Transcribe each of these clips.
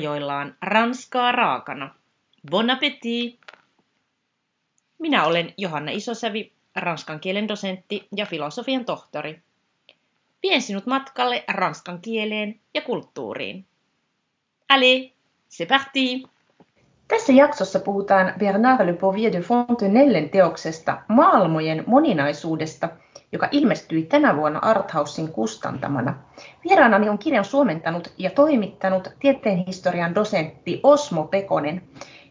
tarjoillaan ranskaa raakana. Bon appétit! Minä olen Johanna Isosävi, ranskan kielen dosentti ja filosofian tohtori. Vien sinut matkalle ranskan kieleen ja kulttuuriin. Allez, c'est parti! Tässä jaksossa puhutaan Bernard Le Pauvier de Fontenellen teoksesta Maailmojen moninaisuudesta, joka ilmestyi tänä vuonna Arthausin kustantamana. Vieraanani on kirjan suomentanut ja toimittanut tieteenhistorian dosentti Osmo Pekonen.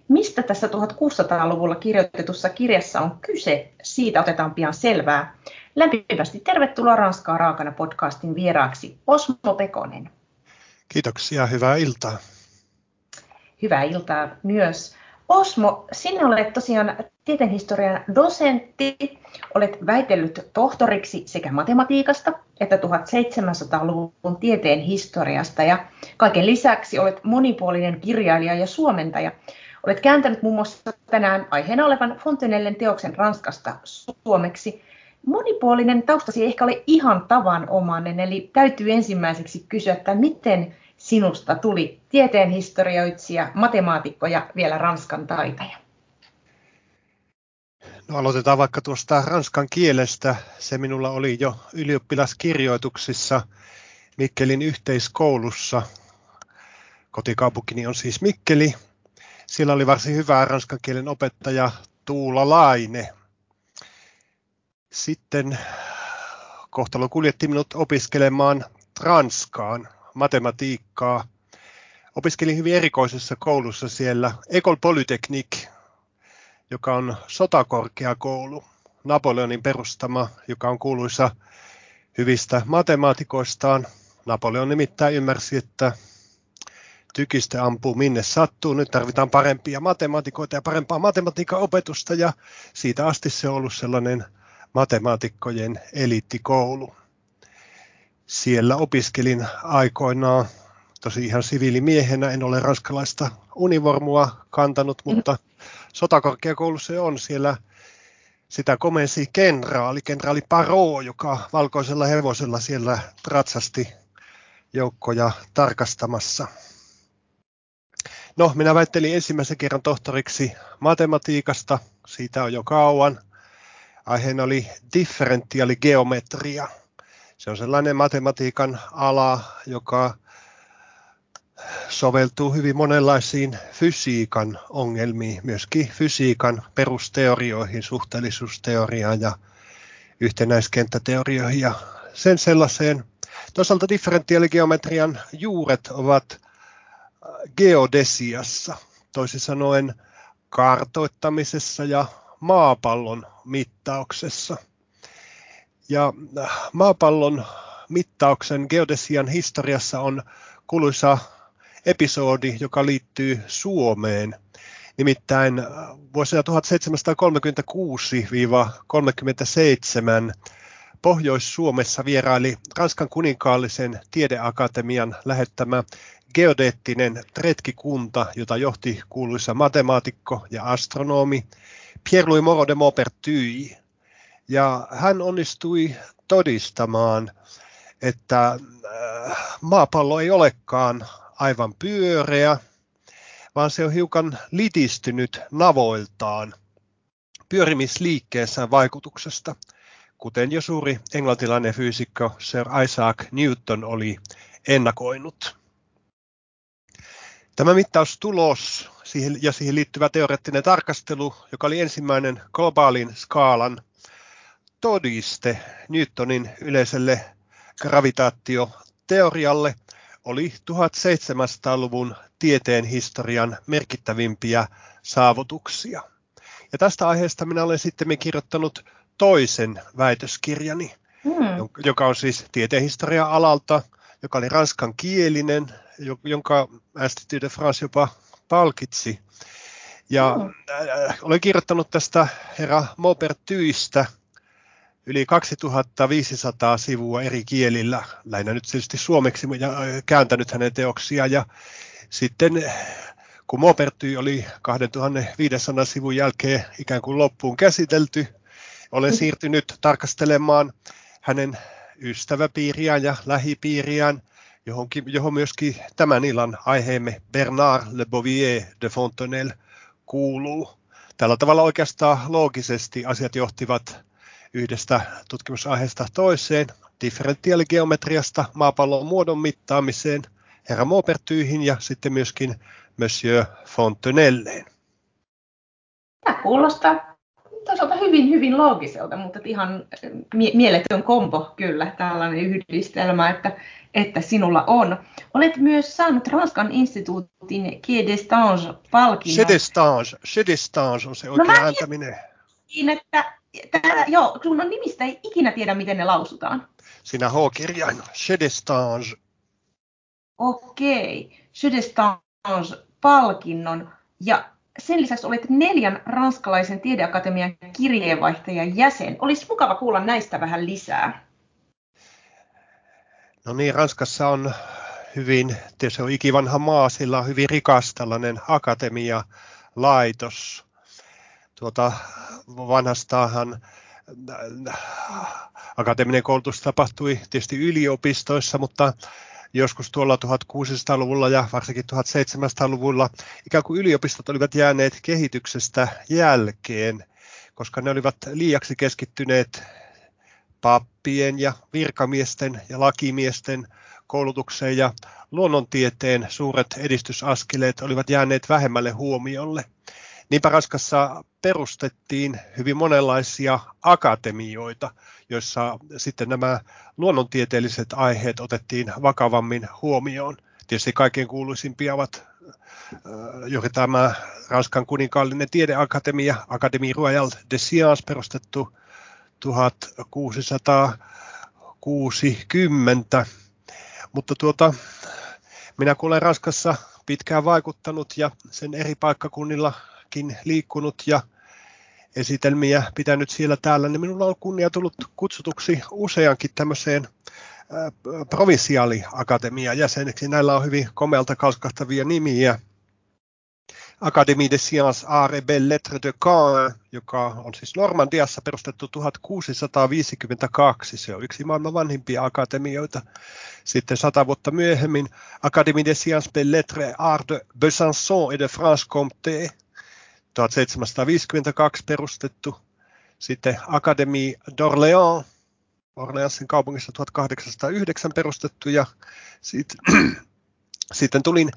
Mistä tässä 1600-luvulla kirjoitetussa kirjassa on kyse, siitä otetaan pian selvää. Lämpimästi tervetuloa Ranskaa raakana podcastin vieraaksi Osmo Pekonen. Kiitoksia, hyvää iltaa. Hyvää iltaa myös. Osmo, sinä olet tosiaan tieteenhistorian dosentti, olet väitellyt tohtoriksi sekä matematiikasta että 1700-luvun tieteen historiasta ja kaiken lisäksi olet monipuolinen kirjailija ja suomentaja. Olet kääntänyt muun muassa tänään aiheena olevan Fontenellen teoksen Ranskasta suomeksi. Monipuolinen taustasi ei ehkä ole ihan tavanomainen, eli täytyy ensimmäiseksi kysyä, että miten sinusta tuli tieteenhistorioitsija, matemaatikko ja vielä ranskan taitaja? No aloitetaan vaikka tuosta ranskan kielestä. Se minulla oli jo ylioppilaskirjoituksissa Mikkelin yhteiskoulussa. Kotikaupunkini on siis Mikkeli. Siellä oli varsin hyvä ranskan kielen opettaja Tuula Laine. Sitten kohtalo kuljetti minut opiskelemaan Ranskaan matematiikkaa. Opiskelin hyvin erikoisessa koulussa siellä, Ecole Polytechnique, joka on sotakorkeakoulu, Napoleonin perustama, joka on kuuluisa hyvistä matemaatikoistaan. Napoleon nimittäin ymmärsi, että tykistä ampuu minne sattuu. Nyt tarvitaan parempia matemaatikoita ja parempaa matematiikan opetusta ja siitä asti se on ollut sellainen matemaatikkojen eliittikoulu siellä opiskelin aikoinaan, tosi ihan siviilimiehenä, en ole ranskalaista univormua kantanut, mutta sotakorkeakoulussa on siellä sitä komensi kenraali, kenraali Paro, joka valkoisella hevosella siellä ratsasti joukkoja tarkastamassa. No, minä väittelin ensimmäisen kerran tohtoriksi matematiikasta, siitä on jo kauan. Aiheena oli differentiaaligeometria. Se on sellainen matematiikan ala, joka soveltuu hyvin monenlaisiin fysiikan ongelmiin, myöskin fysiikan perusteorioihin, suhteellisuusteoriaan ja yhtenäiskenttäteorioihin ja sen sellaiseen. Toisaalta differentiaaligeometrian juuret ovat äh, geodesiassa, toisin sanoen kartoittamisessa ja maapallon mittauksessa – ja äh, maapallon mittauksen geodesian historiassa on kuuluisa episodi, joka liittyy Suomeen. Nimittäin vuosina 1736-37 Pohjois-Suomessa vieraili Ranskan kuninkaallisen tiedeakatemian lähettämä geodeettinen tretkikunta, jota johti kuuluisa matemaatikko ja astronomi Pierre-Louis Moreau de Maupertuis. Ja hän onnistui todistamaan, että äh, maapallo ei olekaan aivan pyöreä, vaan se on hiukan litistynyt navoiltaan pyörimisliikkeensä vaikutuksesta, kuten jo suuri englantilainen fyysikko Sir Isaac Newton oli ennakoinut. Tämä mittaustulos ja siihen liittyvä teoreettinen tarkastelu, joka oli ensimmäinen globaalin skaalan todiste Newtonin yleiselle gravitaatioteorialle oli 1700-luvun tieteen historian merkittävimpiä saavutuksia. Ja tästä aiheesta minä olen sitten kirjoittanut toisen väitöskirjani, hmm. joka on siis tieteenhistoria alalta, joka oli ranskan kielinen, jonka Institut de France jopa palkitsi. Ja hmm. äh, olen kirjoittanut tästä herra Maupertuista – yli 2500 sivua eri kielillä, lähinnä nyt tietysti suomeksi ja kääntänyt hänen teoksia ja sitten kun Moperty oli 2500 sivun jälkeen ikään kuin loppuun käsitelty, olen siirtynyt tarkastelemaan hänen ystäväpiiriään ja lähipiiriään johon, johon myöskin tämän illan aiheemme Bernard Le Bovier de Fontenelle kuuluu. Tällä tavalla oikeastaan loogisesti asiat johtivat yhdestä tutkimusaiheesta toiseen, differentiaaligeometriasta maapallon muodon mittaamiseen, herra Maupertyihin ja sitten myöskin Monsieur Fontenelleen. Tämä kuulostaa toisaalta hyvin, hyvin loogiselta, mutta ihan mie- mieletön kombo kyllä, tällainen yhdistelmä, että, että sinulla on. Olet myös saanut Ranskan instituutin Quai d'Estange-palkinnon. Quai d'Estange, Quai d'Estange on se no oikea no, ääntäminen. Niin, että tää, joo, sun on nimistä ei ikinä tiedä, miten ne lausutaan. Sinä H-kirjain, Quai d'Estange. Okei, Quai d'Estange-palkinnon. Ja sen lisäksi olet neljän ranskalaisen tiedeakatemian kirjeenvaihtajan jäsen. Olisi mukava kuulla näistä vähän lisää. No niin, Ranskassa on hyvin, se on ikivanha maa, sillä on hyvin rikas tällainen akatemia-laitos. Tuota, vanhastaahan akateeminen koulutus tapahtui tietysti yliopistoissa, mutta joskus tuolla 1600-luvulla ja varsinkin 1700-luvulla ikään kuin yliopistot olivat jääneet kehityksestä jälkeen, koska ne olivat liiaksi keskittyneet pappien ja virkamiesten ja lakimiesten koulutukseen ja luonnontieteen suuret edistysaskeleet olivat jääneet vähemmälle huomiolle. Niinpä Ranskassa perustettiin hyvin monenlaisia akatemioita, joissa sitten nämä luonnontieteelliset aiheet otettiin vakavammin huomioon. Tietysti kaikkein kuuluisimpia ovat juuri tämä Ranskan kuninkaallinen tiedeakatemia, Académie Royale des Sciences, perustettu 1660. Mutta tuota, minä kun olen Ranskassa pitkään vaikuttanut ja sen eri paikkakunnilla Irakkiin liikkunut ja esitelmiä pitänyt siellä täällä, niin minulla on kunnia tullut kutsutuksi useankin tämmöiseen provinsiaaliakatemian jäseneksi. Näillä on hyvin komealta kalskahtavia nimiä. Académie des Sciences Arts et Lettres de Caen, joka on siis Normandiassa perustettu 1652. Se on yksi maailman vanhimpia akatemioita. Sitten sata vuotta myöhemmin Académie des Sciences Belles Lettres Arts de Besançon et de France-Comté, 1752 perustettu. Sitten Académie d'Orléans, Orleansin kaupungissa 1809 perustettu ja sit, sitten tulin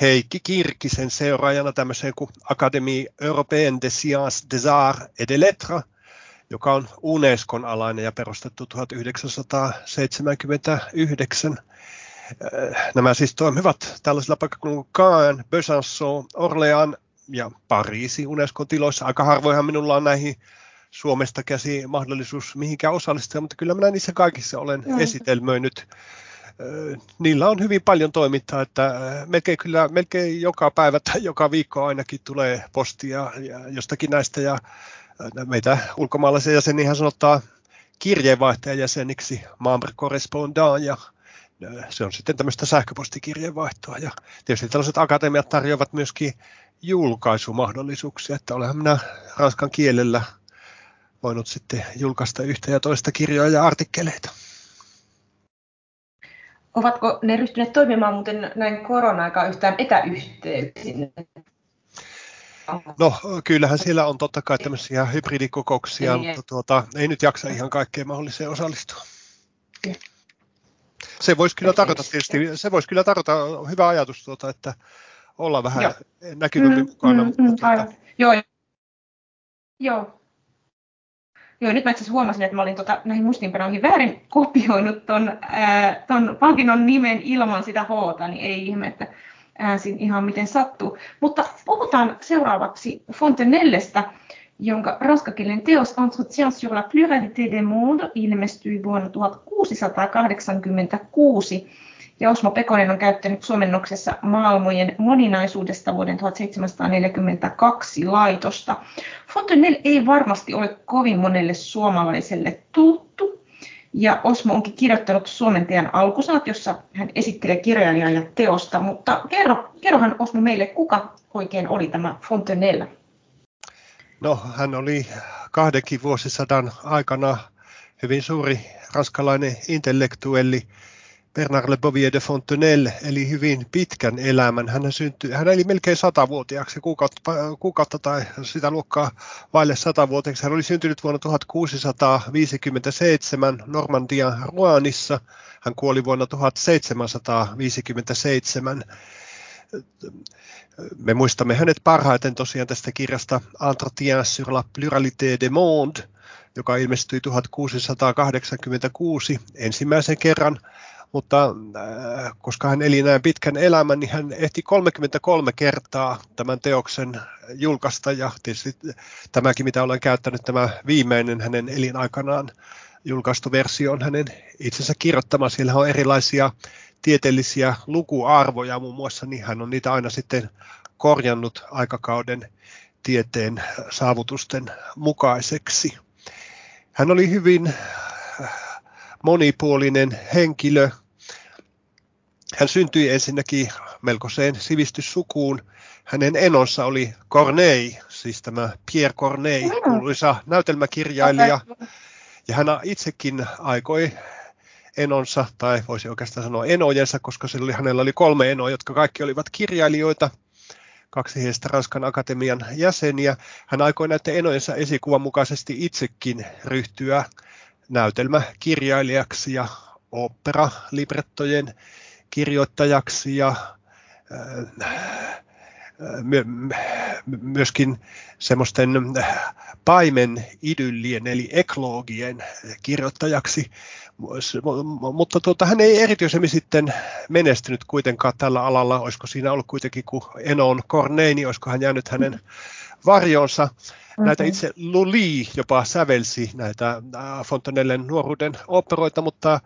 Heikki Kirkisen seuraajana tämmöiseen kuin Académie Européenne des Sciences des Arts et des Lettres, joka on Unescon alainen ja perustettu 1979. Nämä siis toimivat tällaisilla paikkakunnilla kuin Caen, Besançon, Orléans, ja Pariisi Unescon tiloissa. Aika harvoinhan minulla on näihin Suomesta käsi mahdollisuus mihinkään osallistua, mutta kyllä minä niissä kaikissa olen mm. esitelmöinyt. Niillä on hyvin paljon toimintaa, että melkein, kyllä, melkein joka päivä tai joka viikko ainakin tulee postia jostakin näistä ja meitä ulkomaalaisia jäseniä sanotaan kirjeenvaihtajajäseniksi, membre correspondant ja se on sitten tämmöistä sähköpostikirjeenvaihtoa. Ja tietysti tällaiset akatemiat tarjoavat myöskin julkaisumahdollisuuksia, että olenhan minä ranskan kielellä voinut sitten julkaista yhtä ja toista kirjoja ja artikkeleita. Ovatko ne ryhtyneet toimimaan muuten näin korona-aikaa yhtään etäyhteyksin? No kyllähän siellä on totta kai tämmöisiä hybridikokouksia, ei, mutta tuota, ei nyt jaksa ihan kaikkeen mahdolliseen osallistua. Se voisi kyllä tarkoita tietysti, se voisi kyllä tarkoita hyvä ajatus, tuota, että olla vähän Joo. näkyvämpi mm, mukana. Mm, mm, aivan. Joo. Joo. Joo, nyt mä itse huomasin, että mä olin tota, näihin mustiinpanoihin väärin kopioinut ton, ää, ton palkinnon nimen ilman sitä H, niin ei ihme, että äänsin ihan miten sattuu. Mutta puhutaan seuraavaksi Fontenellestä, jonka ranskakielinen teos Entretien sur la pluralité des mondes ilmestyi vuonna 1686 ja Osmo Pekonen on käyttänyt suomennoksessa maailmojen moninaisuudesta vuoden 1742 laitosta. Fontenelle ei varmasti ole kovin monelle suomalaiselle tuttu, ja Osmo onkin kirjoittanut suomentajan alkusanat, jossa hän esittelee kirjailijaa ja teosta, mutta kerro, kerrohan Osmo meille, kuka oikein oli tämä Fontenelle? No, hän oli kahdenkin vuosisadan aikana hyvin suuri ranskalainen intellektuelli, Bernard Le Bovier de Fontenelle eli hyvin pitkän elämän. Hän, syntyi, hän eli melkein satavuotiaaksi kuukautta, kuukautta tai sitä luokkaa vaille satavuotiaaksi. Hän oli syntynyt vuonna 1657 Normandian Roanissa. Hän kuoli vuonna 1757 me muistamme hänet parhaiten tosiaan tästä kirjasta Entretien sur la pluralité des mondes, joka ilmestyi 1686 ensimmäisen kerran, mutta äh, koska hän eli näin pitkän elämän, niin hän ehti 33 kertaa tämän teoksen julkaista ja tietysti tämäkin, mitä olen käyttänyt, tämä viimeinen hänen elinaikanaan julkaistu versio on hänen itsensä kirjoittama. Siellä on erilaisia tieteellisiä lukuarvoja muun muassa, niin hän on niitä aina sitten korjannut aikakauden tieteen saavutusten mukaiseksi. Hän oli hyvin monipuolinen henkilö. Hän syntyi ensinnäkin melkoiseen sivistyssukuun. Hänen enonsa oli Corneille, siis tämä Pierre Corneille, kuuluisa näytelmäkirjailija. Ja hän itsekin aikoi enonsa, tai voisi oikeastaan sanoa enojensa, koska oli, hänellä oli kolme enoa, jotka kaikki olivat kirjailijoita, kaksi heistä Ranskan akatemian jäseniä. Hän aikoi näiden enojensa esikuvan mukaisesti itsekin ryhtyä näytelmäkirjailijaksi ja opera-librettojen kirjoittajaksi ja äh, myöskin semmoisten paimen idyllien eli ekloogien kirjoittajaksi, mutta tuota, hän ei erityisemmin sitten menestynyt kuitenkaan tällä alalla, olisiko siinä ollut kuitenkin kuin Enon Corneini, olisiko hän jäänyt hänen varjonsa. Näitä mm-hmm. itse Luli jopa sävelsi näitä äh, Fontanellen nuoruuden operoita, mutta äh,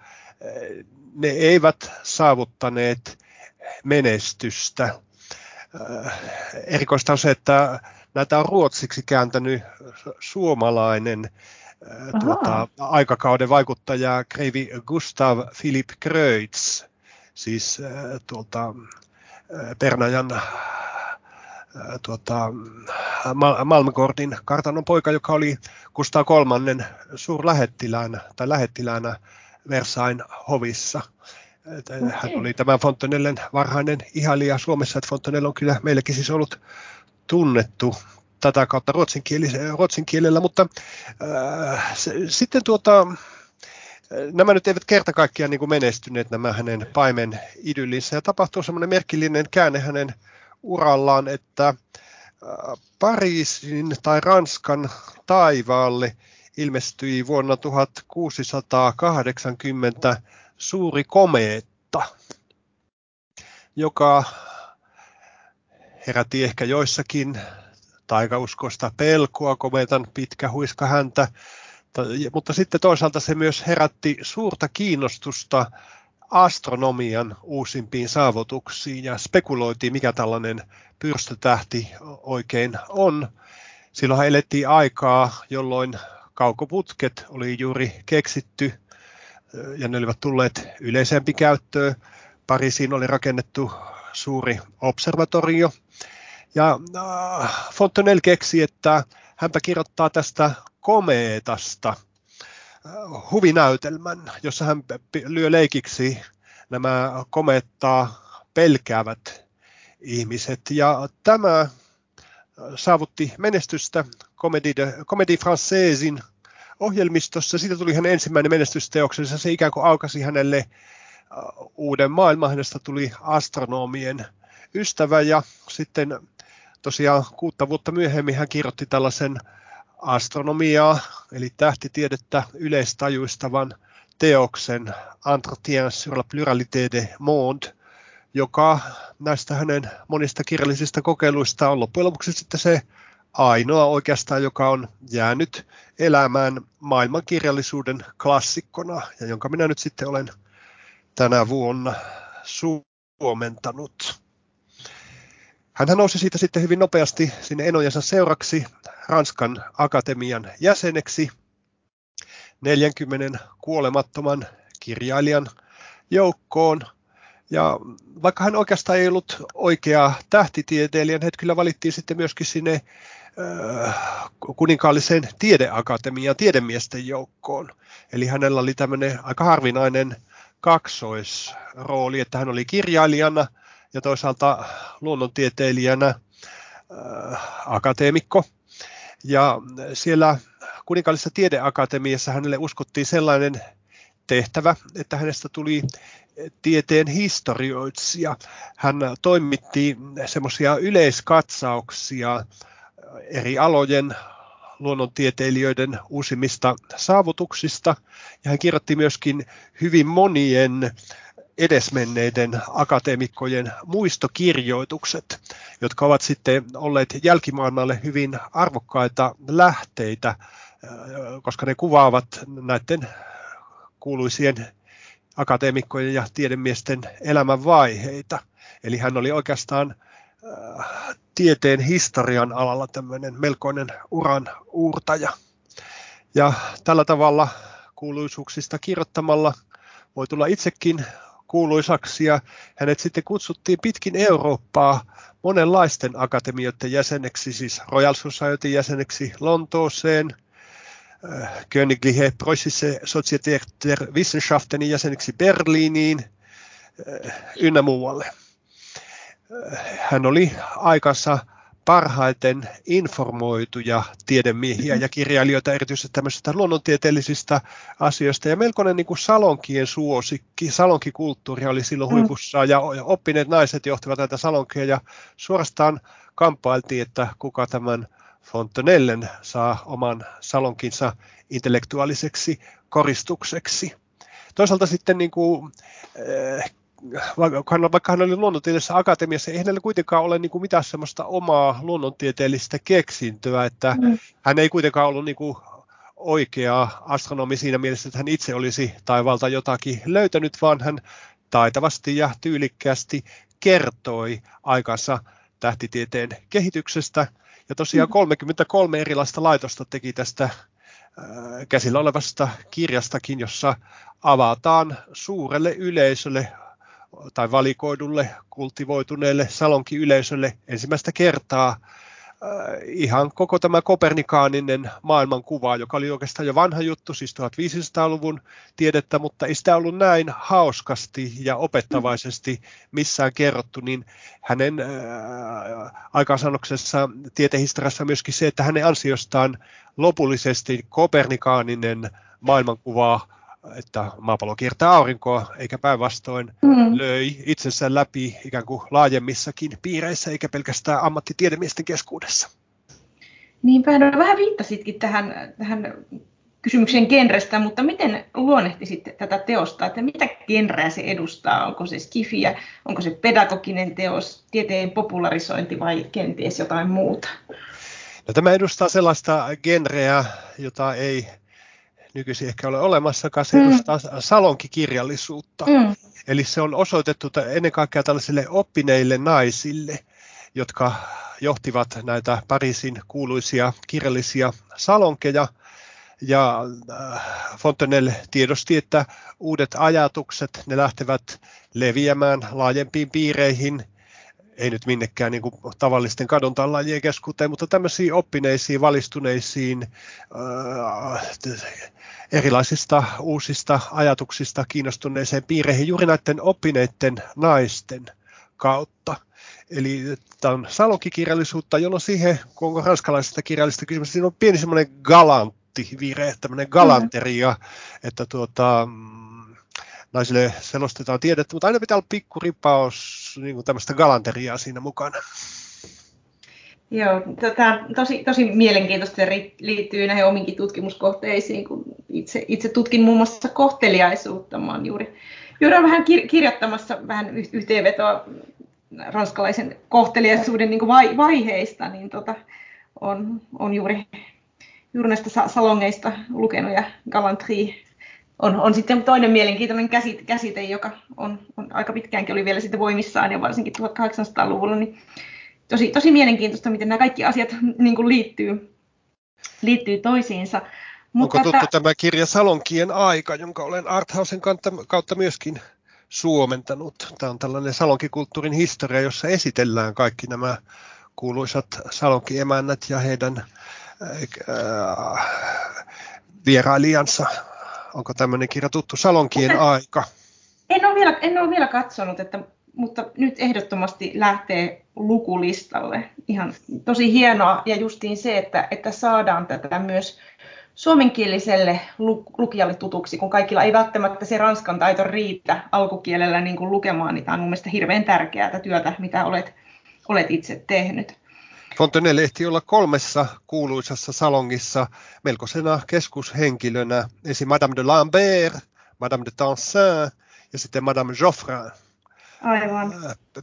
ne eivät saavuttaneet menestystä. Äh, erikoista on se, että näitä on ruotsiksi kääntänyt suomalainen äh, tuota, aikakauden vaikuttaja Kreivi Gustav Philip Kreutz, siis äh, tuolta Pernajan tuota, Malmgordin kartanon poika, joka oli Gustav kolmannen suurlähettiläänä tai lähettiläänä Versain hovissa. Okay. Hän oli tämän Fontenellen varhainen ihailija Suomessa, että Fontenelle on kyllä meillekin siis ollut tunnettu tätä kautta ruotsin, kielellä, mutta äh, se, sitten tuota, nämä nyt eivät kerta kaikkiaan niin kuin menestyneet nämä hänen paimen idyllinsä ja tapahtuu semmoinen merkillinen käänne hänen urallaan, että äh, Pariisin tai Ranskan taivaalle ilmestyi vuonna 1680 suuri komeetta, joka herätti ehkä joissakin taikauskosta pelkoa, kometan pitkä huiska häntä, mutta sitten toisaalta se myös herätti suurta kiinnostusta astronomian uusimpiin saavutuksiin ja spekuloitiin, mikä tällainen pyrstötähti oikein on. Silloinhan elettiin aikaa, jolloin kaukoputket oli juuri keksitty ja ne olivat tulleet yleisempi käyttöön. Pariisiin oli rakennettu suuri observatorio. Ja äh, Fontenelle keksi, että hänpä kirjoittaa tästä komeetasta äh, huvinäytelmän, jossa hän lyö leikiksi nämä komeettaa pelkäävät ihmiset. Ja tämä saavutti menestystä Comédie Françaisin ohjelmistossa. Siitä tuli hänen ensimmäinen menestysteoksensa. Se ikään kuin aukasi hänelle äh, uuden maailman. Hänestä tuli astronomien ystävä ja sitten tosiaan kuutta vuotta myöhemmin hän kirjoitti tällaisen astronomiaa, eli tähtitiedettä yleistajuistavan teoksen Entretien sur la pluralité des mondes, joka näistä hänen monista kirjallisista kokeiluista on loppujen lopuksi sitten se ainoa oikeastaan, joka on jäänyt elämään maailmankirjallisuuden klassikkona ja jonka minä nyt sitten olen tänä vuonna suomentanut. Hän nousi siitä sitten hyvin nopeasti sinne enojensa seuraksi Ranskan akatemian jäseneksi 40 kuolemattoman kirjailijan joukkoon. Ja vaikka hän oikeastaan ei ollut oikea tähtitieteilijä, niin kyllä valittiin sitten myöskin sinne kuninkaalliseen tiedeakatemiaan tiedemiesten joukkoon. Eli hänellä oli tämmöinen aika harvinainen kaksoisrooli, että hän oli kirjailijana ja toisaalta luonnontieteilijänä äh, akateemikko. Ja siellä kuninkaallisessa tiedeakatemiassa hänelle uskottiin sellainen tehtävä, että hänestä tuli tieteen historioitsija. Hän toimitti semmoisia yleiskatsauksia eri alojen luonnontieteilijöiden uusimmista saavutuksista. Ja hän kirjoitti myöskin hyvin monien edesmenneiden akateemikkojen muistokirjoitukset, jotka ovat sitten olleet jälkimaailmalle hyvin arvokkaita lähteitä, koska ne kuvaavat näiden kuuluisien akateemikkojen ja tiedemiesten elämänvaiheita. Eli hän oli oikeastaan äh, tieteen historian alalla tämmöinen melkoinen uran uurtaja. Ja tällä tavalla kuuluisuuksista kirjoittamalla voi tulla itsekin kuuluisaksi ja hänet sitten kutsuttiin pitkin Eurooppaa monenlaisten akatemioiden jäseneksi, siis Royal Society jäseneksi Lontooseen, äh, Königliche Preußische Societät der Wissenschaften jäseneksi Berliiniin äh, ynnä muualle. Äh, hän oli aikansa parhaiten informoituja tiedemiehiä ja kirjailijoita erityisesti tämmöisistä luonnontieteellisistä asioista. Ja melkoinen niin kuin salonkien suosikki, salonkikulttuuri oli silloin mm. huipussa ja oppineet naiset johtivat näitä salonkeja ja suorastaan kamppailtiin, että kuka tämän Fontenellen saa oman salonkinsa intellektuaaliseksi koristukseksi. Toisaalta sitten niin kuin, eh, vaikka hän, vaikka hän oli luonnontieteellisessä akatemiassa, ei hänellä kuitenkaan ole niin kuin mitään sellaista omaa luonnontieteellistä keksintöä, että mm. hän ei kuitenkaan ollut niin kuin oikea astronomi siinä mielessä, että hän itse olisi taivalta jotakin löytänyt, vaan hän taitavasti ja tyylikkäästi kertoi aikansa tähtitieteen kehityksestä. Ja tosiaan 33 mm. erilaista laitosta teki tästä äh, käsillä olevasta kirjastakin, jossa avataan suurelle yleisölle tai valikoidulle, kultivoituneelle salonkiyleisölle ensimmäistä kertaa äh, ihan koko tämä kopernikaaninen maailmankuva, joka oli oikeastaan jo vanha juttu, siis 1500-luvun tiedettä, mutta ei sitä ollut näin hauskasti ja opettavaisesti missään kerrottu, niin hänen äh, aikaansaannoksessa tietehistoriassa myöskin se, että hänen ansiostaan lopullisesti kopernikaaninen maailmankuva että maapallo kiertää aurinkoa, eikä päinvastoin mm. löi itsensä läpi ikään kuin laajemmissakin piireissä, eikä pelkästään ammattitiedemiesten keskuudessa. Niinpä, no vähän viittasitkin tähän, tähän kysymyksen genrestä, mutta miten luonnehtisit tätä teosta, että mitä genreä se edustaa? Onko se skifiä, onko se pedagoginen teos, tieteen popularisointi vai kenties jotain muuta? No, tämä edustaa sellaista genreä, jota ei nykyisin ehkä ole olemassakaan, se mm. edustaa salonkikirjallisuutta. Mm. Eli se on osoitettu ennen kaikkea tällaisille oppineille naisille, jotka johtivat näitä Pariisin kuuluisia kirjallisia salonkeja. Ja äh, Fontenelle tiedosti, että uudet ajatukset, ne lähtevät leviämään laajempiin piireihin, ei nyt minnekään niin kuin tavallisten kadontalajien keskuuteen, mutta tämmöisiin oppineisiin, valistuneisiin, äh, erilaisista uusista ajatuksista kiinnostuneeseen piireihin juuri näiden oppineiden naisten kautta. Eli tämä on salonkikirjallisuutta, jolloin siihen, kun onko ranskalaisesta kirjallista kysymys, siinä on pieni semmoinen galantti vire, tämmöinen galanteria, mm. että tuota, mm, naisille selostetaan tiedettä, mutta aina pitää olla pikku ripaus niin kuin tämmöistä galanteriaa siinä mukana. Joo, tota, tosi, tosi mielenkiintoista liittyy näihin ominkin tutkimuskohteisiin, kun itse, itse tutkin muun muassa kohteliaisuutta. Mä olen juuri, juuri vähän kir- kirjoittamassa vähän yhteenvetoa ranskalaisen kohteliaisuuden niin vai, vaiheista, niin tota, on, on juuri, juuri näistä salongeista lukenut ja galantri on, on sitten toinen mielenkiintoinen käsite, käsite joka on, on aika pitkäänkin oli vielä sitten voimissaan ja varsinkin 1800-luvulla, niin tosi, tosi mielenkiintoista, miten nämä kaikki asiat niin kuin liittyy, liittyy toisiinsa. Mutta Onko tuttu tämä kirja Salonkien aika, jonka olen Arthausen kautta myöskin suomentanut? Tämä on tällainen salonkikulttuurin historia, jossa esitellään kaikki nämä kuuluisat salonkiemännät ja heidän äh, vierailijansa. Onko tämmöinen kirja tuttu Salonkien aika? En ole vielä, en ole vielä katsonut, että, mutta nyt ehdottomasti lähtee lukulistalle. Ihan tosi hienoa ja justiin se, että, että saadaan tätä myös suomenkieliselle lukijalle tutuksi, kun kaikilla ei välttämättä se ranskan taito riitä alkukielellä niin kuin lukemaan, niin tämä on mun mielestä hirveän tärkeää työtä, mitä olet, olet itse tehnyt. Fontenelle ehti olla kolmessa kuuluisassa salongissa melkoisena keskushenkilönä, esim. Madame de Lambert, Madame de Tansin ja sitten Madame Joffrin. Aivan.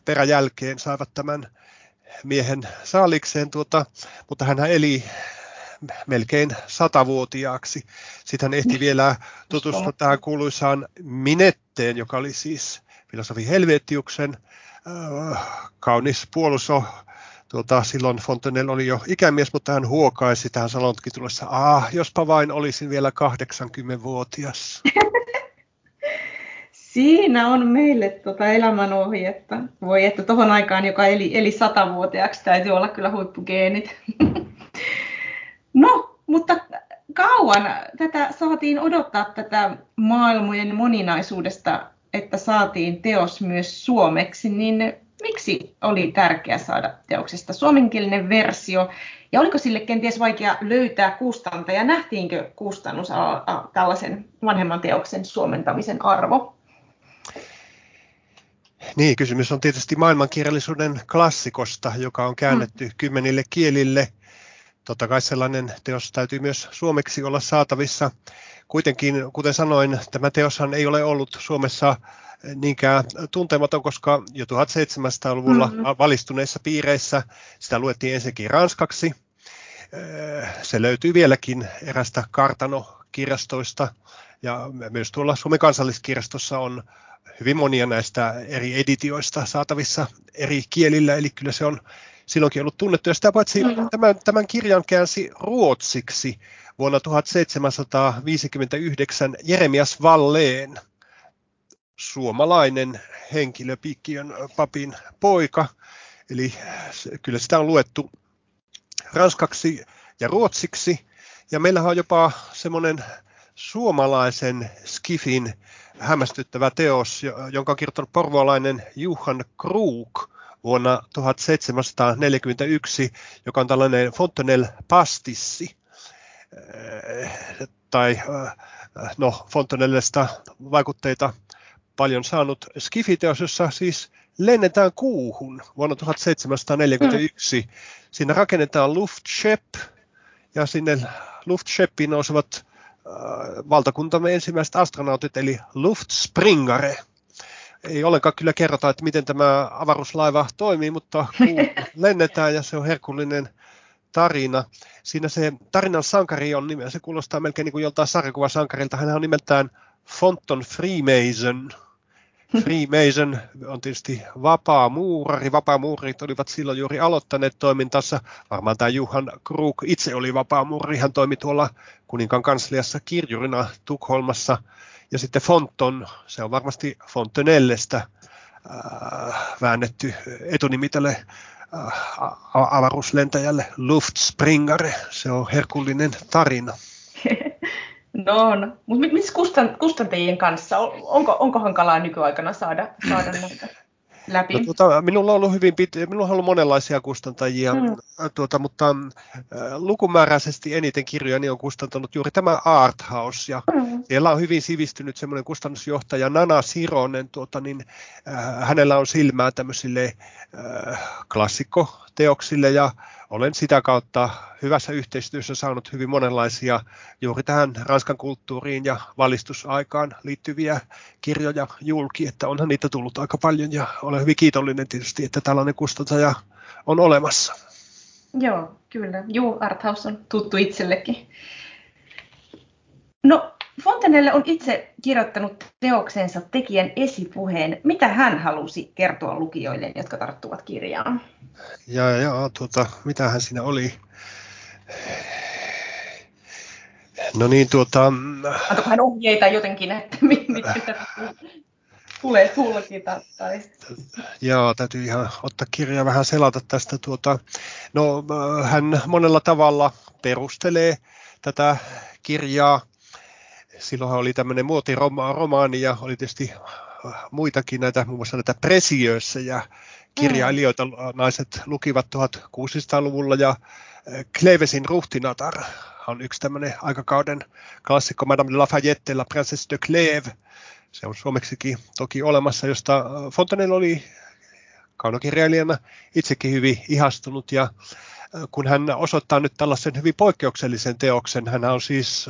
Peräjälkeen saivat tämän miehen saalikseen, tuota, mutta hän eli melkein satavuotiaaksi. Sitten hän ehti vielä tutustua tähän kuuluisaan Minetteen, joka oli siis filosofi Helvetiuksen äh, kaunis puoluso. Tuota, silloin Fontenelle oli jo ikämies, mutta hän huokaisi tähän salonkin tullessa, ah, jospa vain olisin vielä 80-vuotias. Siinä on meille tuota elämänohjetta. Voi että tuohon aikaan, joka eli, eli satavuotiaaksi, täytyy olla kyllä huippugeenit. No, mutta kauan tätä saatiin odottaa tätä maailmojen moninaisuudesta, että saatiin teos myös suomeksi, niin miksi oli tärkeää saada teoksesta suomenkielinen versio? Ja oliko sille kenties vaikea löytää kustantaja? Nähtiinkö kustannus tällaisen vanhemman teoksen suomentamisen arvo? Niin, kysymys on tietysti maailmankirjallisuuden klassikosta, joka on käännetty mm. kymmenille kielille Totta kai sellainen teos täytyy myös suomeksi olla saatavissa. Kuitenkin, kuten sanoin, tämä teoshan ei ole ollut Suomessa niinkään tuntematon, koska jo 1700-luvulla mm-hmm. valistuneissa piireissä sitä luettiin ensinnäkin ranskaksi. Se löytyy vieläkin erästä kartanokirjastoista ja myös tuolla Suomen kansalliskirjastossa on hyvin monia näistä eri editioista saatavissa eri kielillä, eli kyllä se on silloinkin ollut tunnettu. Ja sitä paitsi mm. tämän, tämän kirjan käänsi ruotsiksi vuonna 1759 Jeremias Valleen, suomalainen henkilö, Pikkiön papin poika. Eli kyllä sitä on luettu ranskaksi ja ruotsiksi. Ja meillähän on jopa semmoinen suomalaisen skifin hämmästyttävä teos, jonka on kirjoittanut porvoalainen Juhan Krug vuonna 1741, joka on tällainen Fontenelle pastissi, äh, tai äh, no, Fontenellesta vaikutteita paljon saanut skifiteos, jossa siis lennetään kuuhun vuonna 1741. Mm. Siinä rakennetaan Luftship ja sinne Luftshippiin nousevat äh, valtakuntamme ensimmäiset astronautit eli Luftspringare ei ollenkaan kyllä kerrota, että miten tämä avaruuslaiva toimii, mutta lennetään ja se on herkullinen tarina. Siinä se tarinan sankari on nimeä, se kuulostaa melkein niin kuin joltain sarjakuvasankarilta. Hän on nimeltään Fonton Freemason. Freemason on tietysti vapaa muurari. Vapaa muurit olivat silloin juuri aloittaneet toimintansa. Varmaan tämä Juhan Krug itse oli vapaa muurari. Hän toimi tuolla kuninkan kansliassa kirjurina Tukholmassa ja sitten Fonton, se on varmasti Fontenellestä äh, väännetty etunimi tälle äh, avaruuslentäjälle Luftspringare. Se on herkullinen tarina. No on. Mutta missä kustantajien kanssa? Onko, onko hankalaa nykyaikana saada, saada näitä? Läpi? No, tuota, minulla on ollut hyvin pit- minulla on ollut monenlaisia kustantajia, mm. tuota, mutta äh, lukumääräisesti eniten kirjoja on kustantanut juuri tämä Arthouse. Ja mm. Siellä on hyvin sivistynyt semmoinen kustannusjohtaja Nana Sironen, tuota, niin, äh, hänellä on silmää tämmöisille äh, klassikkoteoksille ja olen sitä kautta hyvässä yhteistyössä saanut hyvin monenlaisia juuri tähän Ranskan kulttuuriin ja valistusaikaan liittyviä kirjoja julki, että onhan niitä tullut aika paljon ja olen hyvin kiitollinen tietysti, että tällainen kustantaja on olemassa. Joo, kyllä. Juu, Arthouse on tuttu itsellekin. No, Fontenelle on itse kirjoittanut teoksensa tekijän esipuheen. Mitä hän halusi kertoa lukijoille, jotka tarttuvat kirjaan? Ja, ja tuota, mitä hän siinä oli? No niin, tuota... Antoiko hän ohjeita jotenkin, että miten tulee tulkita? Tai... Joo, täytyy ihan ottaa kirja vähän selata tästä. Tuota, no, hän monella tavalla perustelee tätä kirjaa silloinhan oli tämmöinen muotiromaani ja oli tietysti muitakin näitä, muun muassa näitä presiöissejä kirjailijoita mm. naiset lukivat 1600-luvulla ja Klevesin ruhtinatar on yksi tämmöinen aikakauden klassikko Madame de Lafayette, La Princesse de Clèves. Se on suomeksikin toki olemassa, josta Fontenelle oli kaunokirjailijana itsekin hyvin ihastunut ja kun hän osoittaa nyt tällaisen hyvin poikkeuksellisen teoksen, hän on siis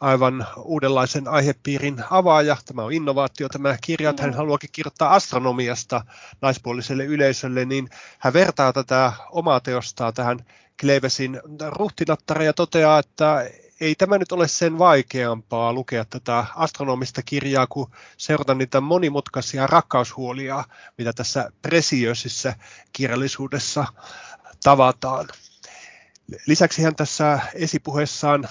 aivan uudenlaisen aihepiirin avaaja. Tämä on innovaatio, tämä kirja, että hän mm. haluakin kirjoittaa astronomiasta naispuoliselle yleisölle, niin hän vertaa tätä omaa teostaan tähän Klevesin ruhtinattara ja toteaa, että ei tämä nyt ole sen vaikeampaa lukea tätä astronomista kirjaa, kuin seurata niitä monimutkaisia rakkaushuolia, mitä tässä presiösissä kirjallisuudessa tavataan. Lisäksi hän tässä esipuheessaan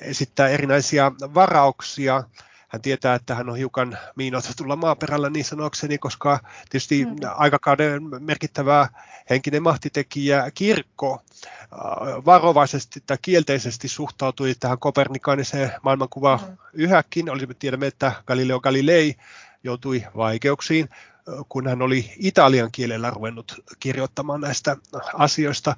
esittää erinäisiä varauksia hän tietää, että hän on hiukan miinoitetulla maaperällä niin sanokseni, koska tietysti mm. aikakauden merkittävä henkinen mahtitekijä kirkko äh, varovaisesti tai kielteisesti suhtautui tähän kopernikaniseen maailmankuvaan mm. yhäkin. Olisimme tiedämme, että Galileo Galilei joutui vaikeuksiin kun hän oli italian kielellä ruvennut kirjoittamaan näistä asioista.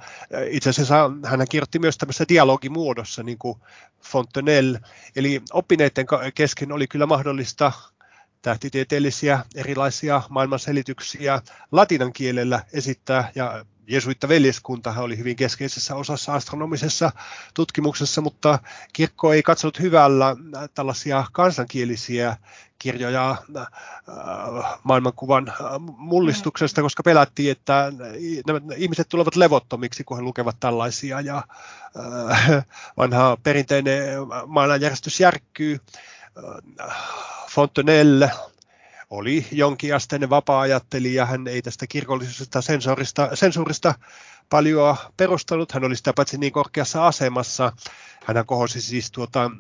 Itse asiassa hän kirjoitti myös tämmöisessä dialogimuodossa, niin kuin Fontenelle. Eli oppineiden kesken oli kyllä mahdollista tähtitieteellisiä erilaisia maailmanselityksiä latinan kielellä esittää ja Jesuitta veljeskuntahan oli hyvin keskeisessä osassa astronomisessa tutkimuksessa, mutta kirkko ei katsonut hyvällä tällaisia kansankielisiä kirjoja äh, maailmankuvan äh, mullistuksesta, koska pelättiin, että ihmiset tulevat levottomiksi, kun he lukevat tällaisia ja äh, vanha perinteinen maailmanjärjestys järkkyy. Fontenelle oli jonkinasteinen vapaa-ajattelija, hän ei tästä kirkollisesta sensorista, sensuurista paljon perustanut, hän oli sitä paitsi niin korkeassa asemassa, hän kohosi siis tuota,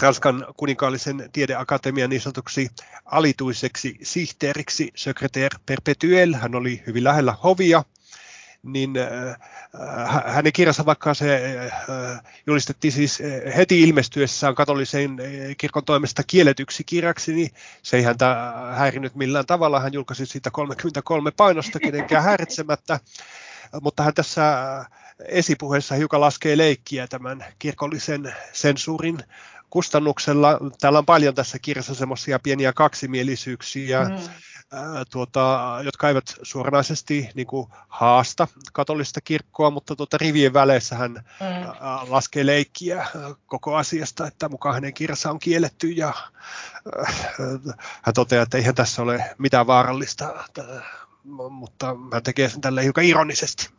Ranskan kuninkaallisen tiedeakatemian niin sanotuksi alituiseksi sihteeriksi, secrétaire perpetuel, hän oli hyvin lähellä hovia, niin äh, hänen kirjansa, vaikka se äh, julistettiin siis äh, heti ilmestyessään katolisen kirkon toimesta kielletyksi kirjaksi, niin se ei häntä häirinyt millään tavalla. Hän julkaisi siitä 33 painosta kenenkään häiritsemättä, mutta hän tässä esipuheessa hiukan laskee leikkiä tämän kirkollisen sensuurin kustannuksella. Täällä on paljon tässä kirjassa semmoisia pieniä kaksimielisyyksiä. Mm tuota, jotka eivät suoranaisesti niin kuin, haasta katolista kirkkoa, mutta tuota, rivien väleissä hän mm. laskee leikkiä koko asiasta, että mukaan hänen kirjassa on kielletty ja hän toteaa, että eihän tässä ole mitään vaarallista, mutta hän tekee sen tälle hiukan ironisesti.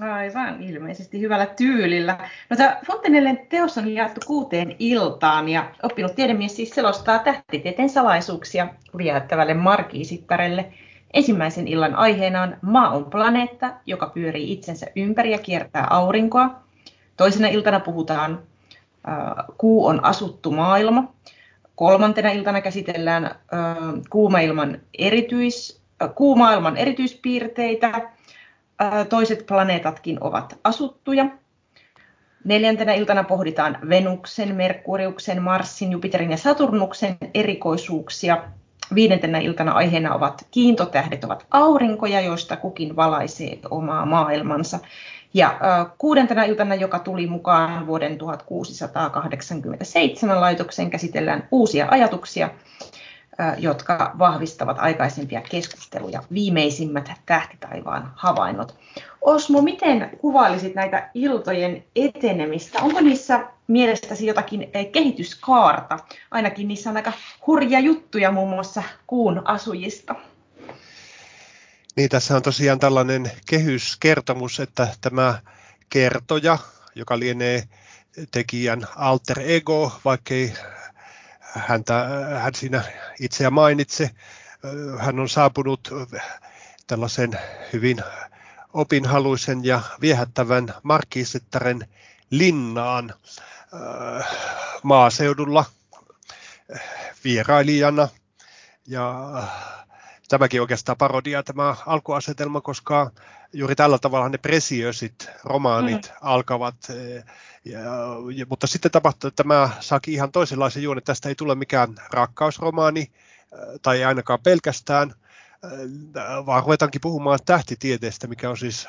Aivan, ilmeisesti hyvällä tyylillä. No, Fontenellen teos on jaettu kuuteen iltaan ja oppinut tiedemies siis selostaa tähtitieteen salaisuuksia viehättävälle markiisittarelle. Ensimmäisen illan aiheena on Maa on planeetta, joka pyörii itsensä ympäri ja kiertää aurinkoa. Toisena iltana puhutaan äh, Kuu on asuttu maailma. Kolmantena iltana käsitellään äh, kuumailman, erityis, äh, kuumaailman erityispiirteitä toiset planeetatkin ovat asuttuja. Neljäntenä iltana pohditaan Venuksen, Merkuriuksen, Marsin, Jupiterin ja Saturnuksen erikoisuuksia. Viidentenä iltana aiheena ovat kiintotähdet ovat aurinkoja, joista kukin valaisee omaa maailmansa. Ja kuudentena iltana, joka tuli mukaan vuoden 1687 laitokseen, käsitellään uusia ajatuksia jotka vahvistavat aikaisempia keskusteluja, viimeisimmät tähtitaivaan havainnot. Osmo, miten kuvailisit näitä iltojen etenemistä? Onko niissä mielestäsi jotakin kehityskaarta? Ainakin niissä on aika hurja juttuja muun muassa kuun asujista. Niin, tässä on tosiaan tällainen kehyskertomus, että tämä kertoja, joka lienee tekijän alter ego, vaikkei häntä, hän siinä itseä mainitse. Hän on saapunut tällaisen hyvin opinhaluisen ja viehättävän markkisettaren linnaan maaseudulla vierailijana. Ja tämäkin oikeastaan parodia tämä alkuasetelma, koska juuri tällä tavalla ne presiösit romaanit mm. alkavat. Ja, ja, mutta sitten tapahtuu, että tämä saakin ihan toisenlaisen juon, että tästä ei tule mikään rakkausromaani, tai ei ainakaan pelkästään, vaan ruvetaankin puhumaan tähtitieteestä, mikä on siis